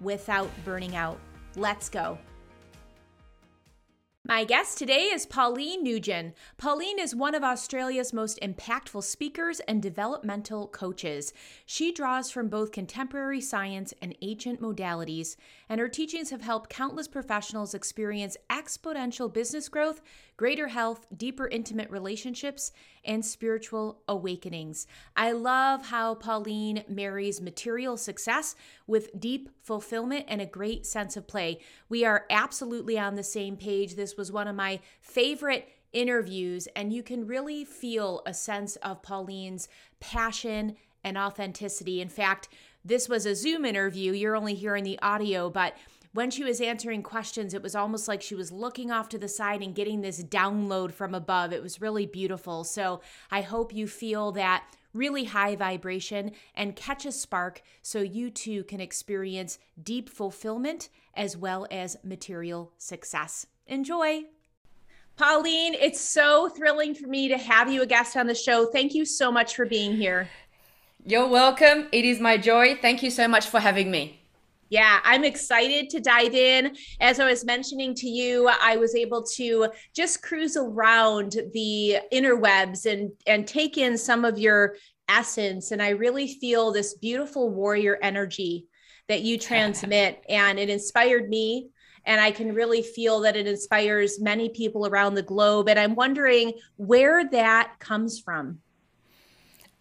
without burning out. Let's go. My guest today is Pauline Nguyen. Pauline is one of Australia's most impactful speakers and developmental coaches. She draws from both contemporary science and ancient modalities, and her teachings have helped countless professionals experience exponential business growth, greater health, deeper intimate relationships, and spiritual awakenings. I love how Pauline marries material success with deep fulfillment and a great sense of play. We are absolutely on the same page. This was one of my favorite interviews, and you can really feel a sense of Pauline's passion and authenticity. In fact, this was a Zoom interview. You're only hearing the audio, but when she was answering questions, it was almost like she was looking off to the side and getting this download from above. It was really beautiful. So I hope you feel that really high vibration and catch a spark so you too can experience deep fulfillment as well as material success. Enjoy. Pauline, it's so thrilling for me to have you a guest on the show. Thank you so much for being here. You're welcome. It is my joy. Thank you so much for having me. Yeah, I'm excited to dive in. As I was mentioning to you, I was able to just cruise around the interwebs and and take in some of your essence and I really feel this beautiful warrior energy that you transmit and it inspired me and I can really feel that it inspires many people around the globe and I'm wondering where that comes from.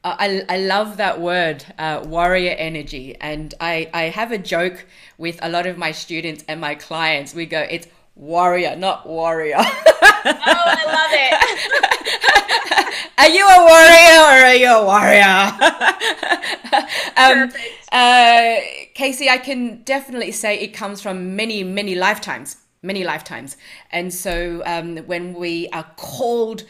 I, I love that word, uh, warrior energy. And I, I have a joke with a lot of my students and my clients. We go, it's warrior, not warrior. oh, I love it. are you a warrior or are you a warrior? um, uh, Casey, I can definitely say it comes from many, many lifetimes many lifetimes. And so um, when we are called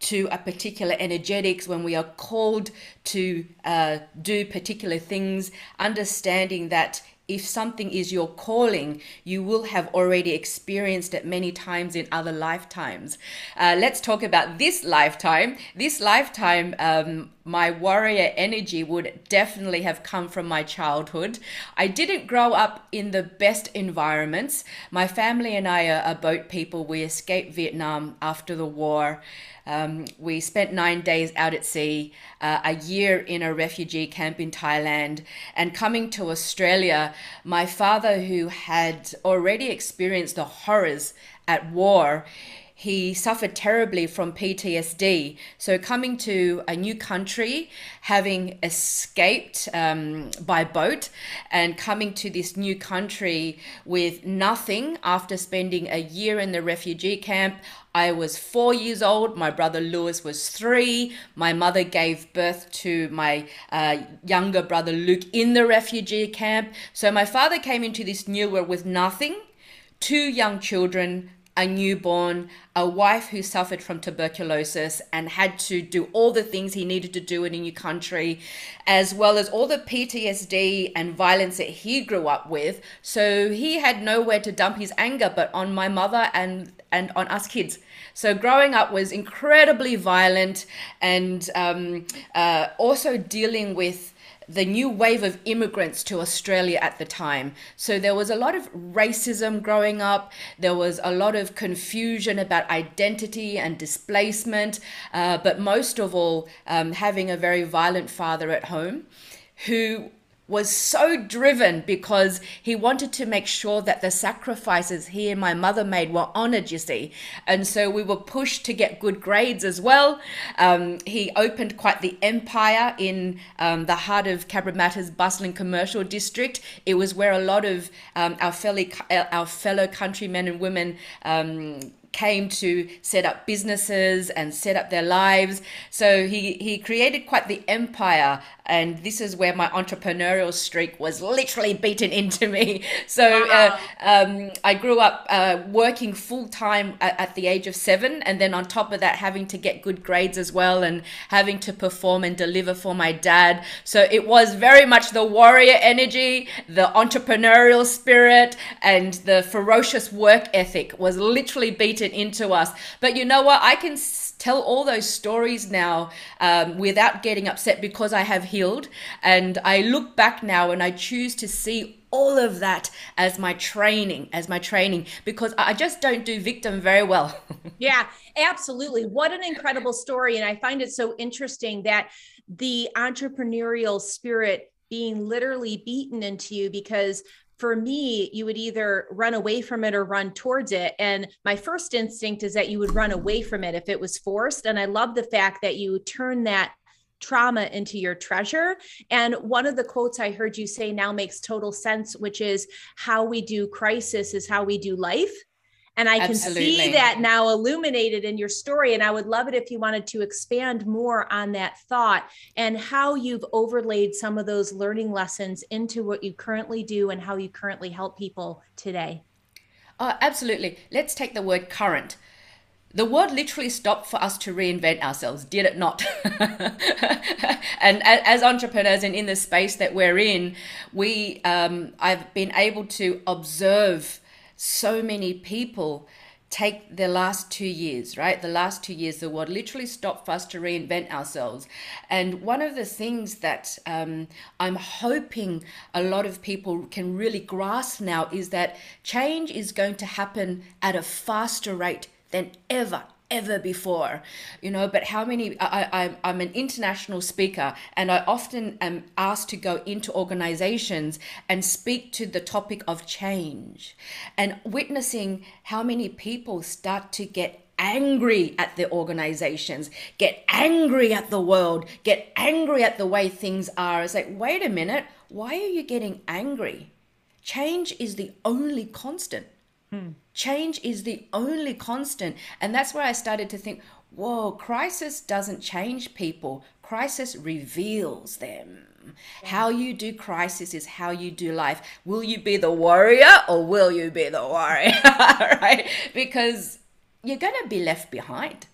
to a particular energetics, when we are called to uh, do particular things, understanding that if something is your calling, you will have already experienced it many times in other lifetimes. Uh, let's talk about this lifetime. This lifetime, um, my warrior energy would definitely have come from my childhood. I didn't grow up in the best environments. My family and I are, are boat people. We escaped Vietnam after the war. Um, we spent nine days out at sea, uh, a year in a refugee camp in Thailand, and coming to Australia, my father, who had already experienced the horrors at war, he suffered terribly from PTSD. So, coming to a new country, having escaped um, by boat, and coming to this new country with nothing after spending a year in the refugee camp, I was four years old. My brother Lewis was three. My mother gave birth to my uh, younger brother Luke in the refugee camp. So my father came into this new world with nothing, two young children, a newborn, a wife who suffered from tuberculosis and had to do all the things he needed to do in a new country, as well as all the PTSD and violence that he grew up with. So he had nowhere to dump his anger but on my mother and and on us kids. So growing up was incredibly violent and um, uh, also dealing with the new wave of immigrants to Australia at the time. So there was a lot of racism growing up. There was a lot of confusion about identity and displacement, uh, but most of all, um, having a very violent father at home who was so driven because he wanted to make sure that the sacrifices he and my mother made were honored, you see. And so we were pushed to get good grades as well. Um, he opened quite the empire in um, the heart of Cabramatta's bustling commercial district. It was where a lot of um, our, fellow, our fellow countrymen and women um, came to set up businesses and set up their lives. So he, he created quite the empire. And this is where my entrepreneurial streak was literally beaten into me. So uh, um, I grew up uh, working full time at, at, the age of seven. And then on top of that, having to get good grades as well and having to perform and deliver for my dad. So it was very much the warrior energy, the entrepreneurial spirit, and the ferocious work ethic was literally beaten into us. But you know what? I can tell all those stories now um, without getting upset because I have healed. And I look back now and I choose to see all of that as my training, as my training, because I just don't do victim very well. yeah, absolutely. What an incredible story. And I find it so interesting that the entrepreneurial spirit being literally beaten into you because for me, you would either run away from it or run towards it. And my first instinct is that you would run away from it if it was forced. And I love the fact that you turn that trauma into your treasure. And one of the quotes I heard you say now makes total sense, which is how we do crisis is how we do life. And I Absolutely. can see that now illuminated in your story. And I would love it if you wanted to expand more on that thought and how you've overlaid some of those learning lessons into what you currently do and how you currently help people today. Uh, absolutely. Let's take the word current. The world literally stopped for us to reinvent ourselves, did it not? and as entrepreneurs and in the space that we're in, we um, I've been able to observe so many people take the last two years, right? The last two years, the world literally stopped for us to reinvent ourselves. And one of the things that um, I'm hoping a lot of people can really grasp now is that change is going to happen at a faster rate than ever, ever before you know but how many I, I i'm an international speaker and i often am asked to go into organizations and speak to the topic of change and witnessing how many people start to get angry at the organizations, get angry at the world, get angry at the way things are. It's like, wait a minute, why are you getting angry? Change is the only constant. Change is the only constant. And that's where I started to think, whoa, crisis doesn't change people, crisis reveals them. How you do crisis is how you do life. Will you be the warrior or will you be the warrior? right? Because you're going to be left behind.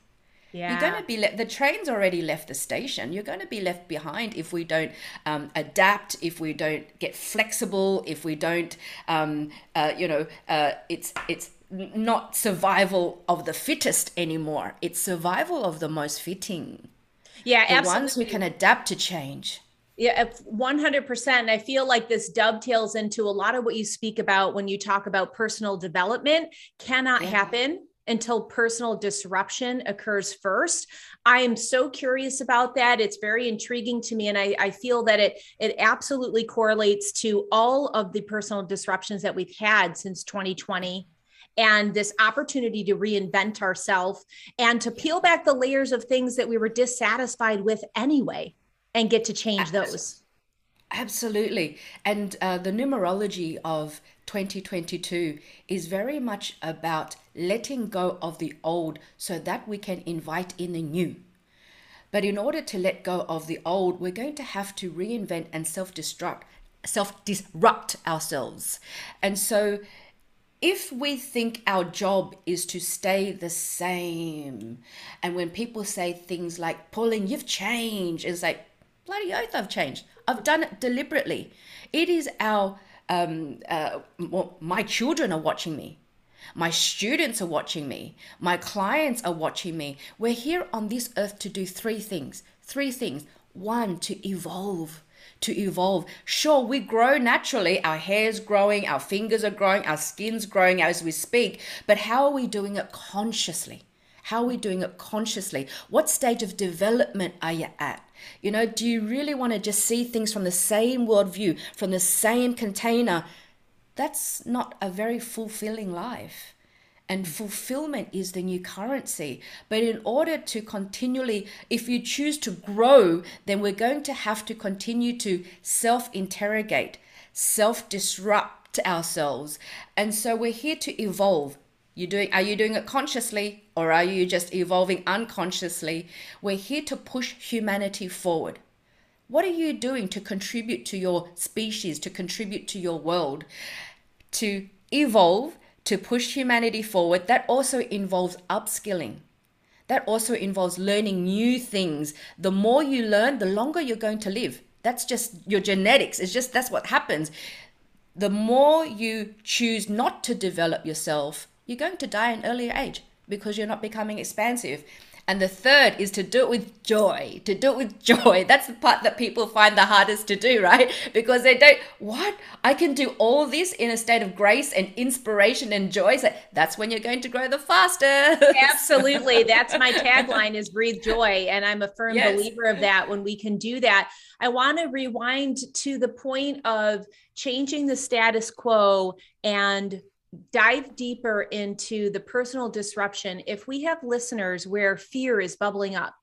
Yeah. You're going to be le- the train's already left the station. You're going to be left behind if we don't um, adapt, if we don't get flexible, if we don't, um, uh, you know, uh, it's it's not survival of the fittest anymore. It's survival of the most fitting. Yeah, the absolutely. ones who can adapt to change. Yeah, 100%. I feel like this dovetails into a lot of what you speak about when you talk about personal development cannot yeah. happen until personal disruption occurs first. I am so curious about that. It's very intriguing to me. And I, I feel that it it absolutely correlates to all of the personal disruptions that we've had since 2020 and this opportunity to reinvent ourselves and to peel back the layers of things that we were dissatisfied with anyway and get to change those. Absolutely. And uh, the numerology of 2022 is very much about letting go of the old so that we can invite in the new. But in order to let go of the old, we're going to have to reinvent and self destruct, self disrupt ourselves. And so, if we think our job is to stay the same, and when people say things like, Pauline, you've changed, it's like, bloody oath, I've changed. I've done it deliberately. It is our um, uh, my children are watching me. My students are watching me. My clients are watching me. We're here on this earth to do three things. Three things. One, to evolve. To evolve. Sure, we grow naturally. Our hair's growing, our fingers are growing, our skin's growing as we speak. But how are we doing it consciously? How are we doing it consciously? What stage of development are you at? You know, do you really want to just see things from the same worldview, from the same container? That's not a very fulfilling life. And fulfillment is the new currency. But in order to continually, if you choose to grow, then we're going to have to continue to self interrogate, self disrupt ourselves. And so we're here to evolve You doing are you doing it consciously or are you just evolving unconsciously? We're here to push humanity forward. What are you doing to contribute to your species, to contribute to your world, to evolve, to push humanity forward? That also involves upskilling. That also involves learning new things. The more you learn, the longer you're going to live. That's just your genetics. It's just that's what happens. The more you choose not to develop yourself, you're going to die an earlier age because you're not becoming expansive. And the third is to do it with joy, to do it with joy. That's the part that people find the hardest to do, right? Because they don't, what? I can do all this in a state of grace and inspiration and joy. So that's when you're going to grow the fastest. Absolutely. That's my tagline is breathe joy. And I'm a firm yes. believer of that when we can do that. I want to rewind to the point of changing the status quo and dive deeper into the personal disruption if we have listeners where fear is bubbling up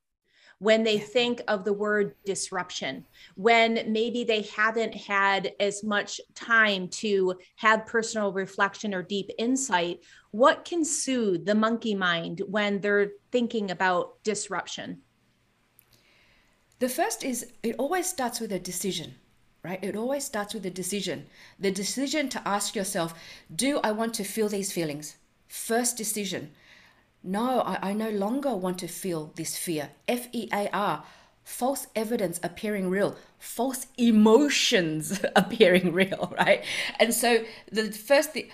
when they think of the word disruption, when maybe they haven't had as much time to have personal reflection or deep insight, what can soothe the monkey mind when they're thinking about disruption? The first is it always starts with a decision right? It always starts with a decision. The decision to ask yourself, do I want to feel these feelings? First decision. No, I, I no longer want to feel this fear. F E A R. False evidence appearing real, false emotions appearing real, right? And so the first thing,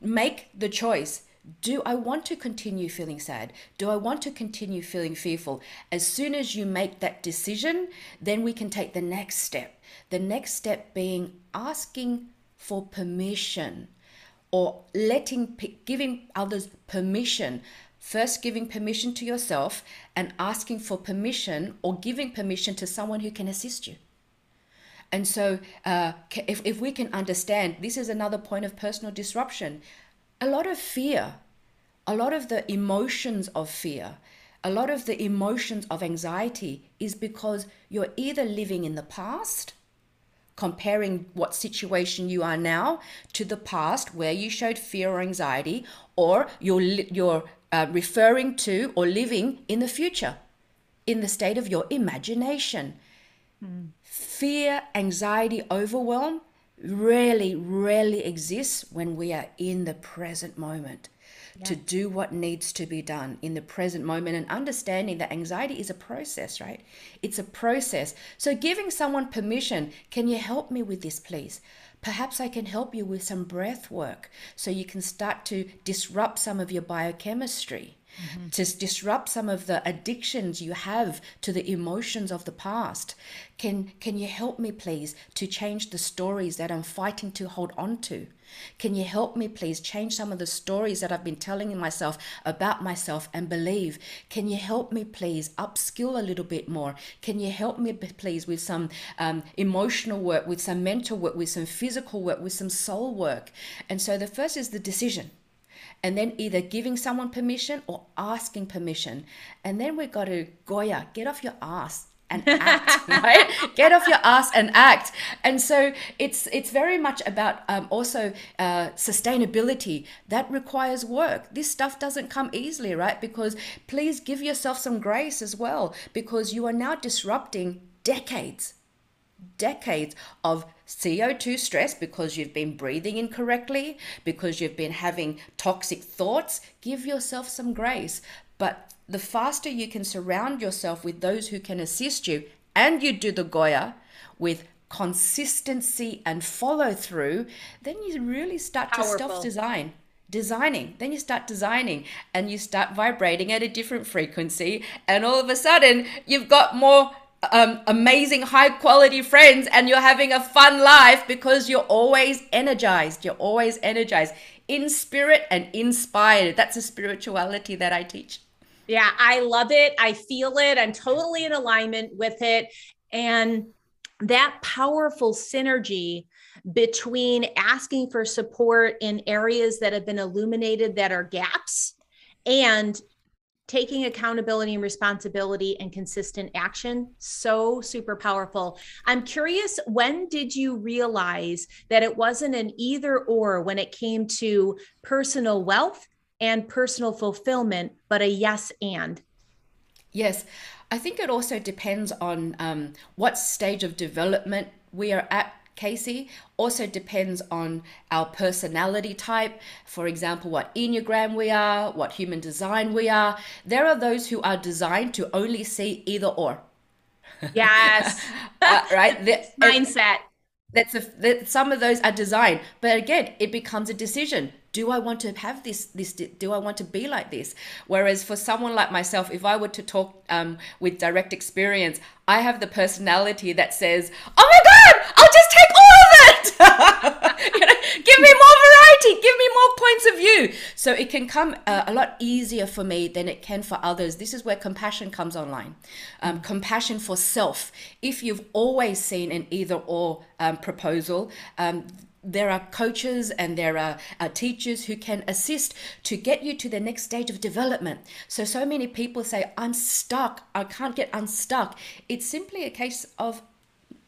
make the choice do I want to continue feeling sad? Do I want to continue feeling fearful? As soon as you make that decision, then we can take the next step. The next step being asking for permission or letting giving others permission first giving permission to yourself and asking for permission or giving permission to someone who can assist you and so uh, if, if we can understand this is another point of personal disruption a lot of fear a lot of the emotions of fear a lot of the emotions of anxiety is because you're either living in the past comparing what situation you are now to the past where you showed fear or anxiety or you're you're uh, referring to or living in the future in the state of your imagination mm. fear anxiety overwhelm rarely rarely exists when we are in the present moment to do what needs to be done in the present moment and understanding that anxiety is a process, right? It's a process. So giving someone permission, can you help me with this, please? Perhaps I can help you with some breath work so you can start to disrupt some of your biochemistry mm-hmm. to disrupt some of the addictions you have to the emotions of the past. Can can you help me please to change the stories that I'm fighting to hold on to? Can you help me please change some of the stories that I've been telling myself about myself and believe? Can you help me please upskill a little bit more? Can you help me please with some um, emotional work, with some mental work, with some physical work, with some soul work? And so the first is the decision and then either giving someone permission or asking permission. And then we've got to Goya, get off your ass and act right? Get off your ass and act. And so it's it's very much about um, also uh, sustainability. That requires work. This stuff doesn't come easily right? Because please give yourself some grace as well because you are now disrupting decades decades of CO2 stress because you've been breathing incorrectly, because you've been having toxic thoughts. Give yourself some grace. But the faster you can surround yourself with those who can assist you, and you do the Goya with consistency and follow through, then you really start Powerful. to self design designing. Then you start designing and you start vibrating at a different frequency. And all of a sudden, you've got more um, amazing, high quality friends, and you're having a fun life because you're always energized. You're always energized in spirit and inspired. That's a spirituality that I teach. Yeah, I love it. I feel it. I'm totally in alignment with it. And that powerful synergy between asking for support in areas that have been illuminated that are gaps and taking accountability and responsibility and consistent action. So super powerful. I'm curious when did you realize that it wasn't an either or when it came to personal wealth and personal fulfillment, but a yes and. Yes, I think it also depends on um, what stage of development we are at Casey also depends on our personality type. For example, what Enneagram we are, what human design we are. There are those who are designed to only see either or. Yes. uh, right? The, Mindset. That's a, that some of those are designed, but again, it becomes a decision. Do I want to have this? This do I want to be like this? Whereas for someone like myself, if I were to talk um, with direct experience, I have the personality that says, "Oh my I'll just take all of it. you know, give me more variety, give me more points of view." So it can come uh, a lot easier for me than it can for others. This is where compassion comes online. Um, compassion for self. If you've always seen an either or um, proposal. Um, there are coaches and there are uh, teachers who can assist to get you to the next stage of development. So, so many people say, I'm stuck, I can't get unstuck. It's simply a case of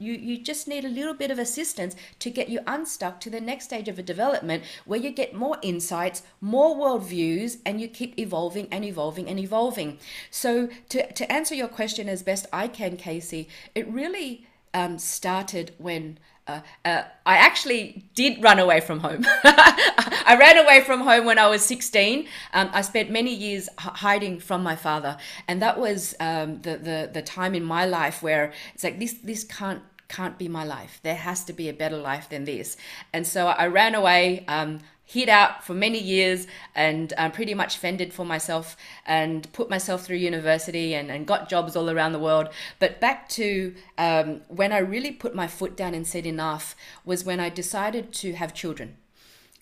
you, you just need a little bit of assistance to get you unstuck to the next stage of a development where you get more insights, more worldviews, and you keep evolving and evolving and evolving. So, to, to answer your question as best I can, Casey, it really um, started when uh, uh, I actually did run away from home. I ran away from home when I was 16. Um, I spent many years h- hiding from my father, and that was um, the, the the time in my life where it's like this this can't can't be my life. There has to be a better life than this. And so I ran away. Um, hid out for many years and um, pretty much fended for myself and put myself through university and, and got jobs all around the world. But back to um, when I really put my foot down and said enough was when I decided to have children.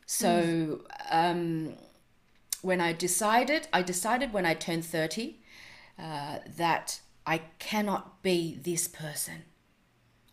So um, when I decided, I decided when I turned 30 uh, that I cannot be this person.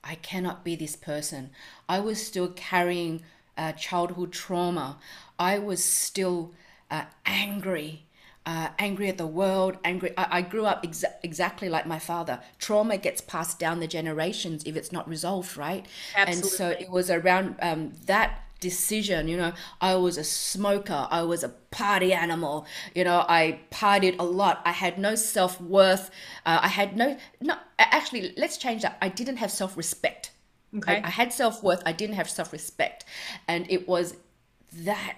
I cannot be this person. I was still carrying uh, childhood trauma, I was still uh, angry. Uh, angry at the world, angry. I, I grew up exa- exactly like my father. Trauma gets passed down the generations if it's not resolved, right? Absolutely. And so it was around um, that decision. You know, I was a smoker. I was a party animal. You know, I partied a lot. I had no self worth. Uh, I had no, no. Actually, let's change that. I didn't have self respect. Okay. I, I had self worth. I didn't have self respect, and it was that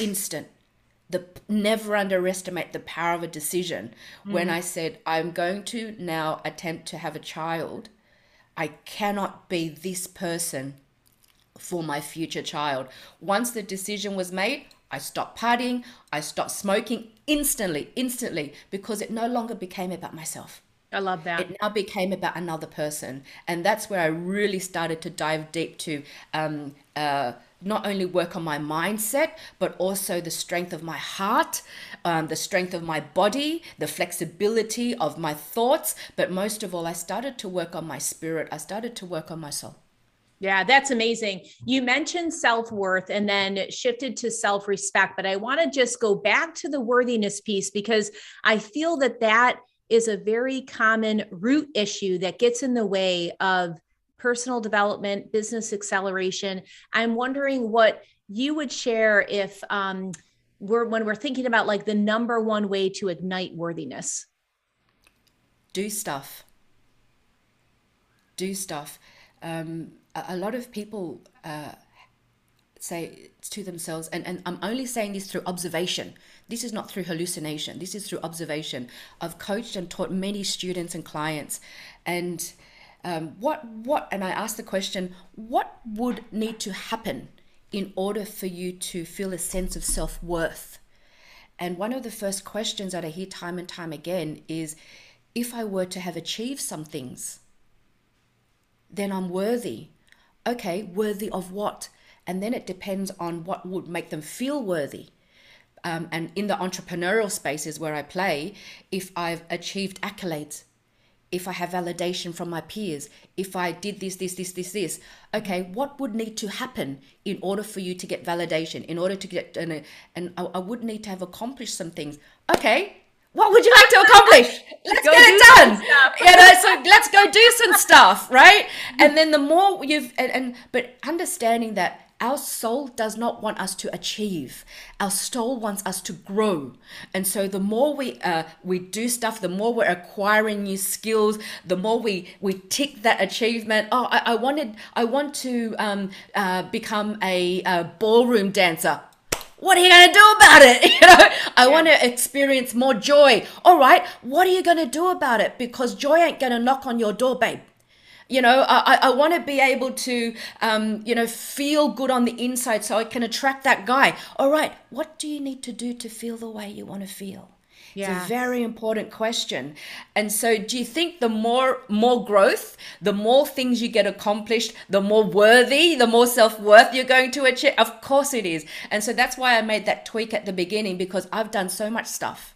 instant. The never underestimate the power of a decision. Mm. When I said I'm going to now attempt to have a child, I cannot be this person for my future child. Once the decision was made, I stopped partying, I stopped smoking instantly, instantly, because it no longer became about myself. I love that. It now became about another person. And that's where I really started to dive deep to um, uh, not only work on my mindset, but also the strength of my heart, um, the strength of my body, the flexibility of my thoughts. But most of all, I started to work on my spirit. I started to work on my soul. Yeah, that's amazing. You mentioned self worth and then shifted to self respect, but I want to just go back to the worthiness piece because I feel that that is a very common root issue that gets in the way of personal development, business acceleration. I'm wondering what you would share if um, we're when we're thinking about like the number one way to ignite worthiness. Do stuff. Do stuff. Um, a, lot of people uh, say to themselves, and, and I'm only saying this through observation. This is not through hallucination. This is through observation. I've coached and taught many students and clients, and um, what what and I ask the question, what would need to happen in order for you to feel a sense of self worth? And one of the first questions that I hear time and time again is, if I were to have achieved some things, then I'm worthy. Okay, worthy of what? and then it depends on what would make them feel worthy. Um, and in the entrepreneurial spaces where I play, if I've achieved accolades, if I have validation from my peers, if I did this, this, this, this, this, okay, what would need to happen in order for you to get validation, in order to get, and, and I, I would need to have accomplished some things. Okay, what would you like to accomplish? Let's go get it done. You know, so let's go do some stuff, right? And then the more you've, and, and but understanding that our soul does not want us to achieve. Our soul wants us to grow. And so the more we uh, we do stuff, the more we're acquiring new skills, the more we we tick that achievement. Oh, I, I wanted I want to um, uh, become a, a ballroom dancer what are you going to do about it? You know, I yeah. want to experience more joy. All right, what are you going to do about it? Because joy ain't going to knock on your door, babe. You know, I, I want to be able to, um, you know, feel good on the inside so I can attract that guy. All right, what do you need to do to feel the way you want to feel? Yeah. It's a very important question. And so do you think the more more growth, the more things you get accomplished, the more worthy, the more self-worth you're going to achieve? Of course it is. And so that's why I made that tweak at the beginning because I've done so much stuff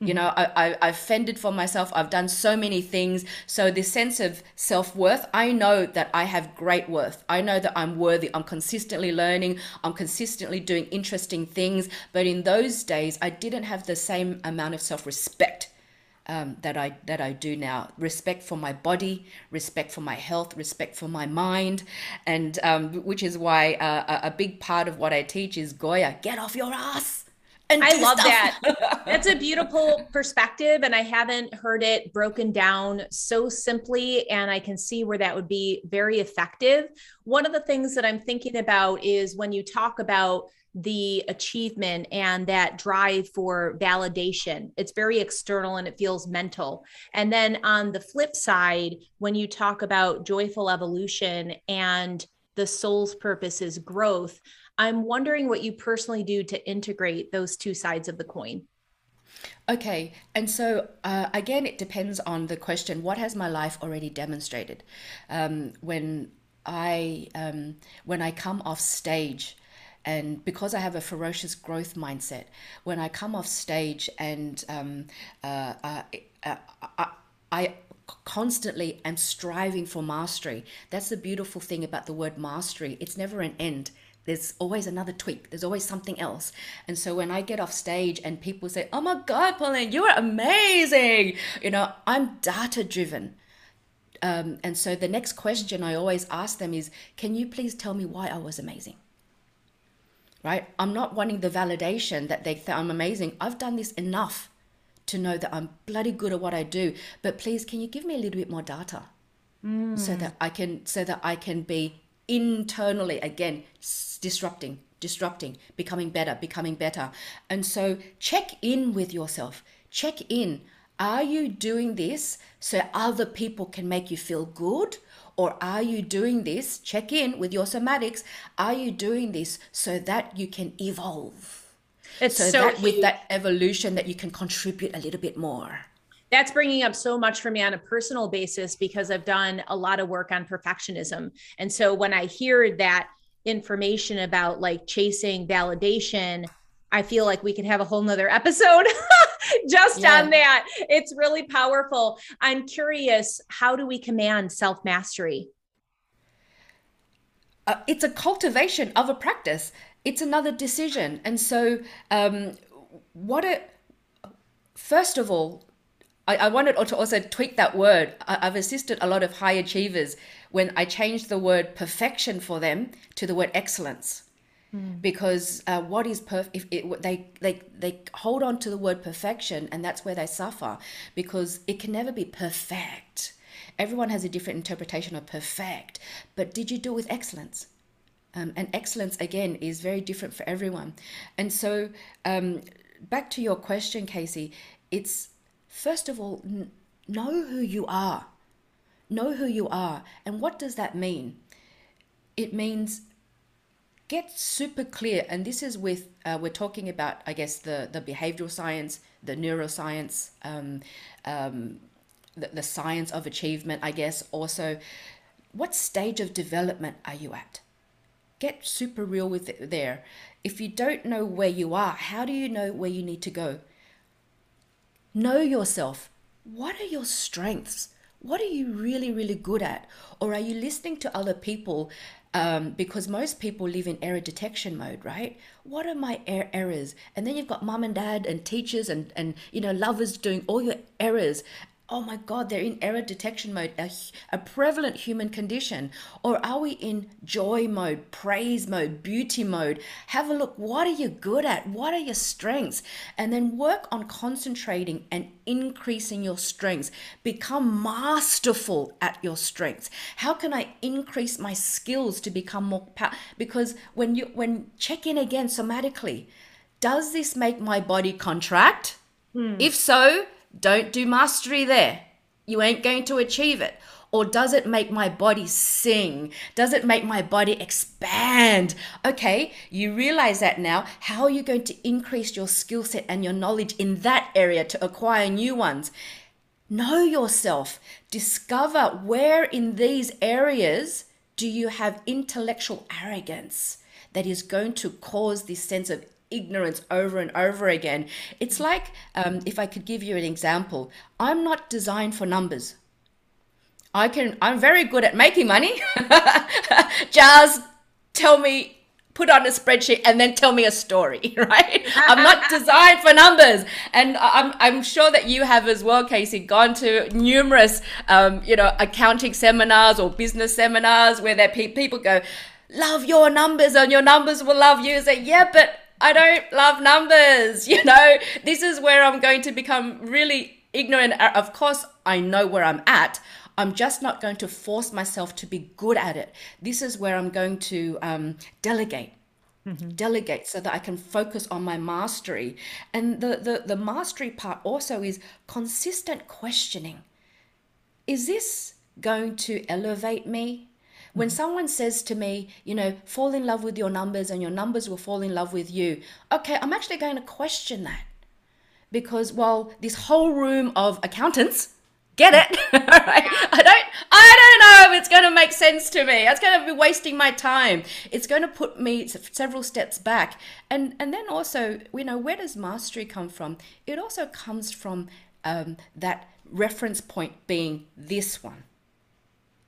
you know, I, I, have fended for myself. I've done so many things. So, this sense of self worth, I know that I have great worth. I know that I'm worthy. I'm consistently learning. I'm consistently doing interesting things. But in those days, I didn't have the same amount of self respect. Um, that I that I do now. Respect for my body, respect for my health, respect for my mind, and um, which is why uh, a big part of what I teach is Goya. Get off your ass and I love stuff. that. That's a beautiful perspective. And I haven't heard it broken down so simply. And I can see where that would be very effective. One of the things that I'm thinking about is when you talk about the achievement and that drive for validation. It's very external and it feels mental. And then on the flip side, when you talk about joyful evolution and the soul's purpose is growth, I'm wondering what you personally do to integrate those two sides of the coin. Okay, and so uh, again, it depends on the question. What has my life already demonstrated? Um, when I um, when I come off stage, and because I have a ferocious growth mindset, when I come off stage and um, uh, uh, uh I, I constantly am striving for mastery. That's the beautiful thing about the word mastery. It's never an end there's always another tweak. There's always something else. And so when i get off stage and people say oh my god pauline you are amazing you know i'm data driven um, and so the next question i always ask them is can you please tell me why i was amazing? Right? I'm not wanting the validation that they think i'm amazing. I've done this enough to know that i'm bloody good at what i do. But please can you give me a little bit more data? Mm. so that i can so that i can be internally again disrupting disrupting becoming better becoming better. And so check in with yourself. Check in. Are you doing this so other people can make you feel good? Or are you doing this check in with your somatics are you doing this so that you can evolve? It's so, so that with that evolution that you can contribute a little bit more that's bringing up so much for me on a personal basis because I've done a lot of work on perfectionism. And so when I hear that information about like chasing validation, I feel like we could have a whole nother episode just yeah. on that. It's really powerful. I'm curious, how do we command self mastery? Uh, it's a cultivation of a practice. It's another decision. And so, um, what it, first of all, I, I wanted to also tweak that word. I, I've assisted a lot of high achievers when I changed the word perfection for them to the word excellence. Mm. Because uh, what is perfect? If it, they they they hold on to the word perfection, and that's where they suffer because it can never be perfect. Everyone has a different interpretation of perfect, but did you do it with excellence? Um, and excellence again is very different for everyone. And so, um, back to your question, Casey, it's First of all, n- know who you are. Know who you are. And what does that mean? It means get super clear. And this is with, uh, we're talking about, I guess, the, the behavioral science, the neuroscience, um, um, the, the science of achievement, I guess. Also, what stage of development are you at? Get super real with it there. If you don't know where you are, how do you know where you need to go? Know yourself. What are your strengths? What are you really, really good at? Or are you listening to other people? Um, because most people live in error detection mode, right? What are my er- errors? And then you've got mom and dad and teachers and, and you know lovers doing all your errors. Oh my God, they're in error detection mode, a, a, prevalent human condition? Or are we in joy mode, praise mode, beauty mode? Have a look. What are you good at? What are your strengths? And then work on concentrating and increasing your strengths. Become masterful at your strengths. How can I increase my skills to become more power? Because when you when check in again somatically, does this make my body contract? Hmm. If so, don't do mastery there. You ain't going to achieve it. Or does it make my body sing? Does it make my body expand? Okay, you realize that now. How are you going to increase your skill set and your knowledge in that area to acquire new ones? Know yourself. Discover where in these areas do you have intellectual arrogance that is going to cause this sense of ignorance over and over again. It's like, um, if I could give you an example, I'm not designed for numbers. I can, I'm very good at making money. Just tell me, put on a spreadsheet and then tell me a story, right? I'm not designed for numbers. And I'm, I'm sure that you have as well, Casey, gone to numerous, um, you know, accounting seminars or business seminars where there pe- people go, love your numbers and your numbers will love you. Say, yeah, but I don't love numbers. You know, this is where I'm going to become really ignorant. Of course, I know where I'm at. I'm just not going to force myself to be good at it. This is where I'm going to um, delegate. Mm-hmm. Delegate so that I can focus on my mastery. And the, the, the mastery part also is consistent questioning. Is this going to elevate me? When someone says to me, you know, fall in love with your numbers and your numbers will fall in love with you, okay, I'm actually going to question that. Because while this whole room of accountants get it, right? I don't I don't know if it's going to make sense to me. It's going to be wasting my time. It's going to put me several steps back. And and then also, you know, where does mastery come from? It also comes from um, that reference point being this one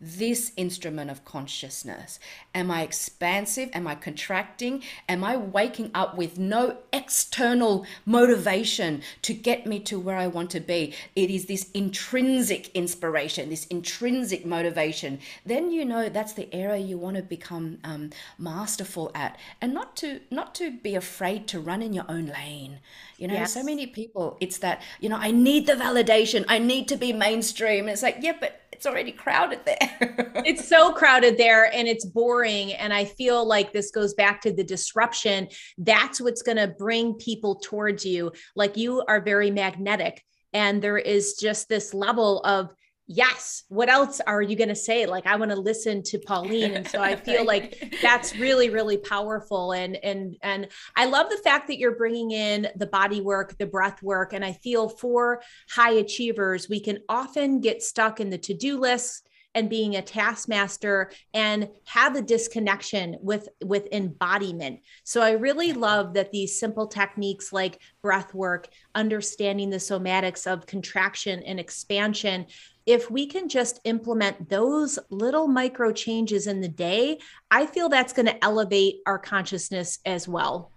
this instrument of consciousness? Am I expansive? Am I contracting? Am I waking up with no external motivation to get me to where I want to be? It is this intrinsic inspiration, this intrinsic motivation. Then you know that's the area you want to become um, masterful at, and not to not to be afraid to run in your own lane. You know, yes. so many people, it's that you know, I need the validation. I need to be mainstream. And it's like, yeah, but it's already crowded there. it's so crowded there and it's boring. And I feel like this goes back to the disruption. That's what's going to bring people towards you. Like you are very magnetic. And there is just this level of yes what else are you going to say? Like i want to listen to pauline and so i feel like that's really really powerful and and and i love the fact that you're bringing in the body work the breath work and i feel for high achievers we can often get stuck in the to-do list and being a taskmaster and have a disconnection with with embodiment. So i really love that these simple techniques like breath work understanding the somatics of contraction and expansion if we can just implement those little micro changes in the day, I feel that's going to elevate our consciousness as well.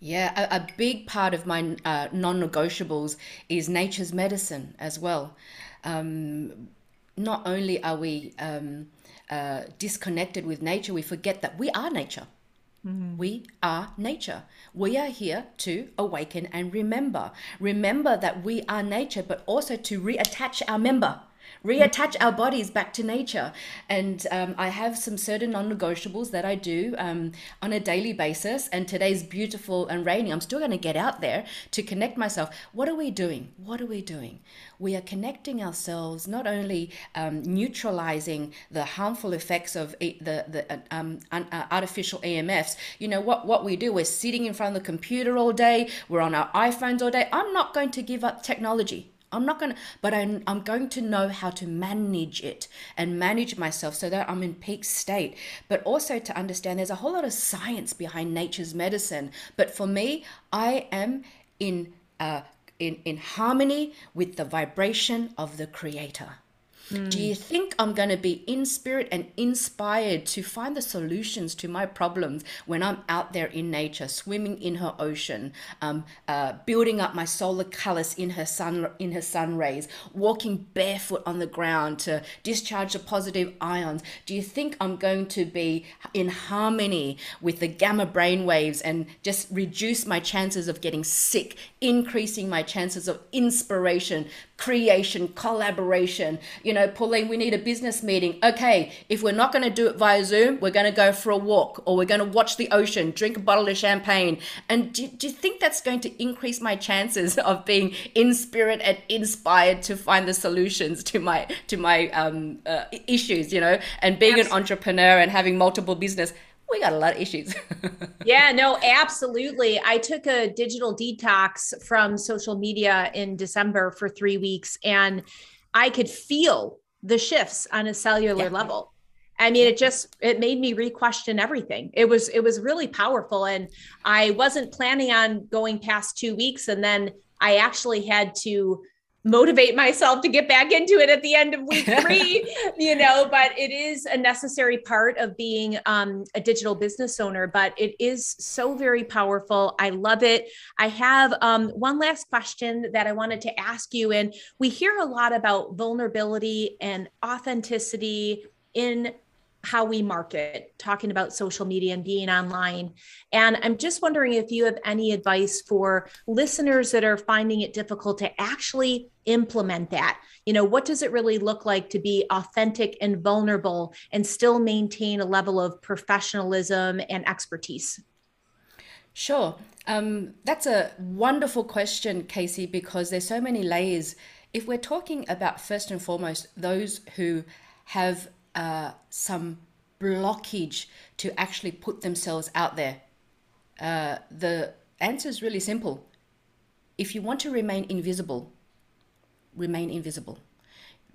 Yeah, a, a big part of my uh, non negotiables is nature's medicine as well. Um, not only are we um, uh, disconnected with nature, we forget that we are nature. Mm-hmm. We are nature. We are here to awaken and remember. Remember that we are nature, but also to reattach our member reattach our bodies back to nature. And um, I have some certain non negotiables that I do um, on a daily basis. And today's beautiful and rainy. I'm still going to get out there to connect myself. What are we doing? What are we doing? We are connecting ourselves, not only um, neutralizing the harmful effects of the, the uh, um, uh, artificial EMFs. You know, what, what we do, we're sitting in front of the computer all day, we're on our iPhones all day. I'm not going to give up technology. I'm not going to, but I'm, I'm going to know how to manage it and manage myself so that I'm in peak state. But also to understand there's a whole lot of science behind nature's medicine. But for me, I am in, uh, in, in harmony with the vibration of the creator. Do you think I'm going to be in spirit and inspired to find the solutions to my problems when I'm out there in nature, swimming in her ocean, um, uh, building up my solar callus in her sun in her sun rays, walking barefoot on the ground to discharge the positive ions? Do you think I'm going to be in harmony with the gamma brain waves and just reduce my chances of getting sick, increasing my chances of inspiration, creation, collaboration. You know, Pauline, we need a business meeting. Okay, if we're not going to do it via Zoom, we're going to go for a walk or we're going to watch the ocean, drink a bottle of champagne. And do, do you think that's going to increase my chances of being in spirit and inspired to find the solutions to my to my um, uh, issues? You know, and being Absolutely. an entrepreneur and having multiple business we got a lot of issues. yeah, no, absolutely. I took a digital detox from social media in December for three weeks, and I could feel the shifts on a cellular yeah. level. I mean, it just it made me re-question everything. It was it was really powerful, and I wasn't planning on going past two weeks, and then I actually had to motivate myself to get back into it at the end of week three, you know, but it is a necessary part of being um, a digital business owner, but it is so very powerful. I love it. I have um, one last question that I wanted to ask you. And we hear a lot about vulnerability and authenticity in how we market, talking about social media and being online. And I'm just wondering if you have any advice for listeners that are finding it difficult to actually implement that. You know, what does it really look like to be authentic and vulnerable and still maintain a level of professionalism and expertise? Sure. Um, that's a wonderful question, Casey, because there's so many layers. If we're talking about first and foremost those who have uh, some blockage to actually put themselves out there? Uh, the answer is really simple. If you want to remain invisible, remain invisible.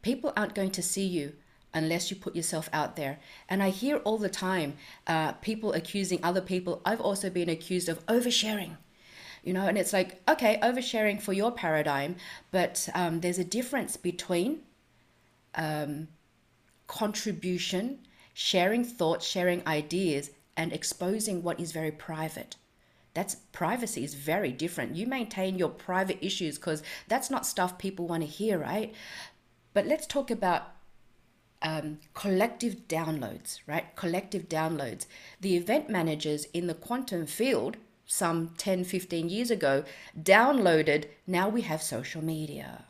People aren't going to see you unless you put yourself out there. And I hear all the time uh, people accusing other people. I've also been accused of oversharing. You know, and it's like, okay, oversharing for your paradigm, but um, there's a difference between um, contribution, sharing thoughts, sharing ideas, and exposing what is very private. That's privacy is very different. You maintain your private issues because that's not stuff people want to hear, right? But let's talk about um, collective downloads, right? Collective downloads. The event managers in the quantum field, some 10, 15 years ago, downloaded, now we have social media.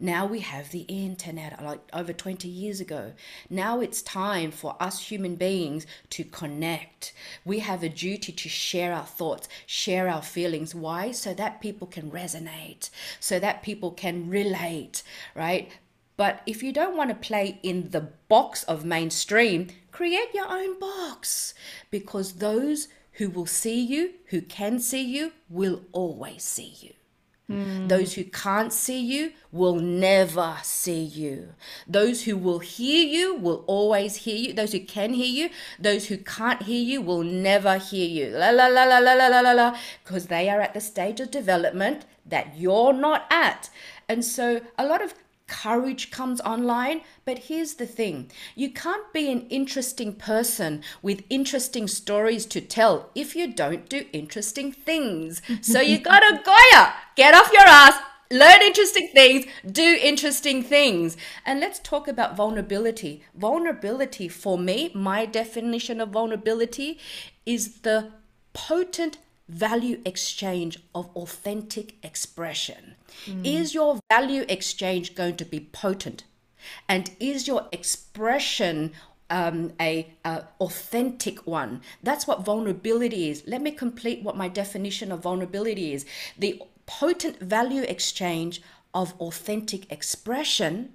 Now we have the internet, uh, like over 20 years ago. Now it's time for us human beings to connect. We have a duty to share our thoughts, share our feelings. Why? So that people can resonate, so that people can relate, right? But if you don't want to play in the box of mainstream, create your own box because those who will see you, who can see you, will always see you. Mm. Those who can't see you will never see you. Those who will hear you will always hear you. Those who can hear you, those who can't hear you will never hear you. La la la la la la la la la. Because they are at the stage of development that you're not at. And so a lot of courage comes online. But here's the thing you can't be an interesting person with interesting stories to tell if you don't do interesting things. So you gotta Goya, get off your ass. Learn interesting things, do interesting things. And let's talk about vulnerability. Vulnerability, for me, my definition of vulnerability is the potent value exchange of authentic expression. Mm. Is your value exchange going to be potent? And is your expression um, a, a, authentic one? That's what vulnerability is. Let me complete what my definition of vulnerability is. The potent value exchange of authentic expression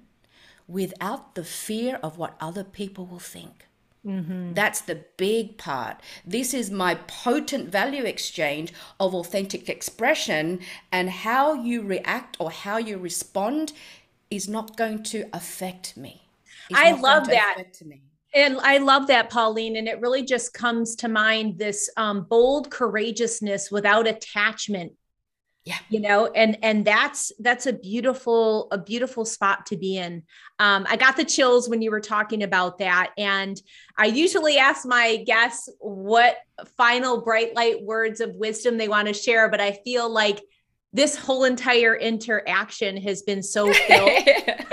without the fear of what other people will think. Mm-hmm. That's the big part. This is my potent value exchange of authentic expression, and how you react or how you respond is not going to affect me. I love that. And I love that, Pauline. And it really just comes to mind this um, bold courageousness without attachment yeah. You know and and that's that's a beautiful a beautiful spot to be in. Um i got the chills when you were talking about that and i usually ask my guests what final bright light words of wisdom they want to share but i feel like this whole entire interaction has been so filled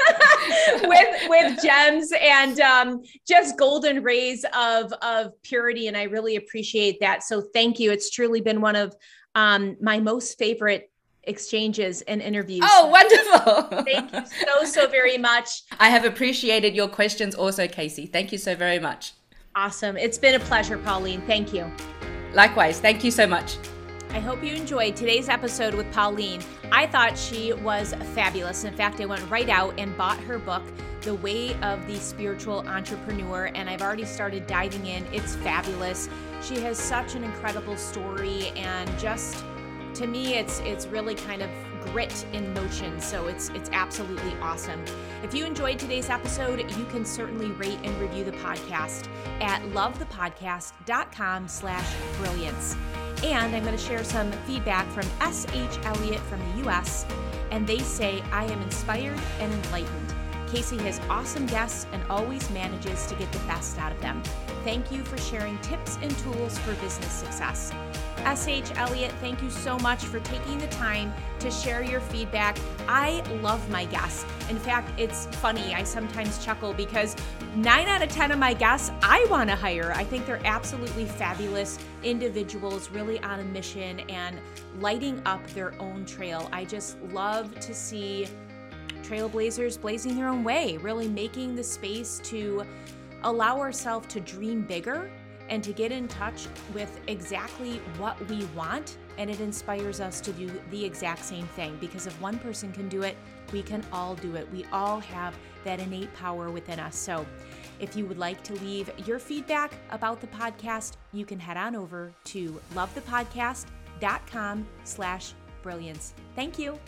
with with gems and um, just golden rays of of purity and i really appreciate that. So thank you. It's truly been one of um, my most favorite exchanges and interviews. Oh, wonderful. Thank you so, so very much. I have appreciated your questions also, Casey. Thank you so very much. Awesome. It's been a pleasure, Pauline. Thank you. Likewise. Thank you so much. I hope you enjoyed today's episode with Pauline. I thought she was fabulous. In fact, I went right out and bought her book, The Way of the Spiritual Entrepreneur, and I've already started diving in. It's fabulous. She has such an incredible story and just to me it's it's really kind of grit in motion so it's it's absolutely awesome. If you enjoyed today's episode you can certainly rate and review the podcast at lovethepodcast.com slash brilliance. And i'm going to share some feedback from sh elliott from the us and they say i am inspired and enlightened casey has awesome guests and always manages to get the best out of them thank you for sharing tips and tools for business success S.H. Elliott, thank you so much for taking the time to share your feedback. I love my guests. In fact, it's funny, I sometimes chuckle because nine out of 10 of my guests I want to hire. I think they're absolutely fabulous individuals, really on a mission and lighting up their own trail. I just love to see trailblazers blazing their own way, really making the space to allow ourselves to dream bigger and to get in touch with exactly what we want. And it inspires us to do the exact same thing because if one person can do it, we can all do it. We all have that innate power within us. So if you would like to leave your feedback about the podcast, you can head on over to lovethepodcast.com slash brilliance. Thank you.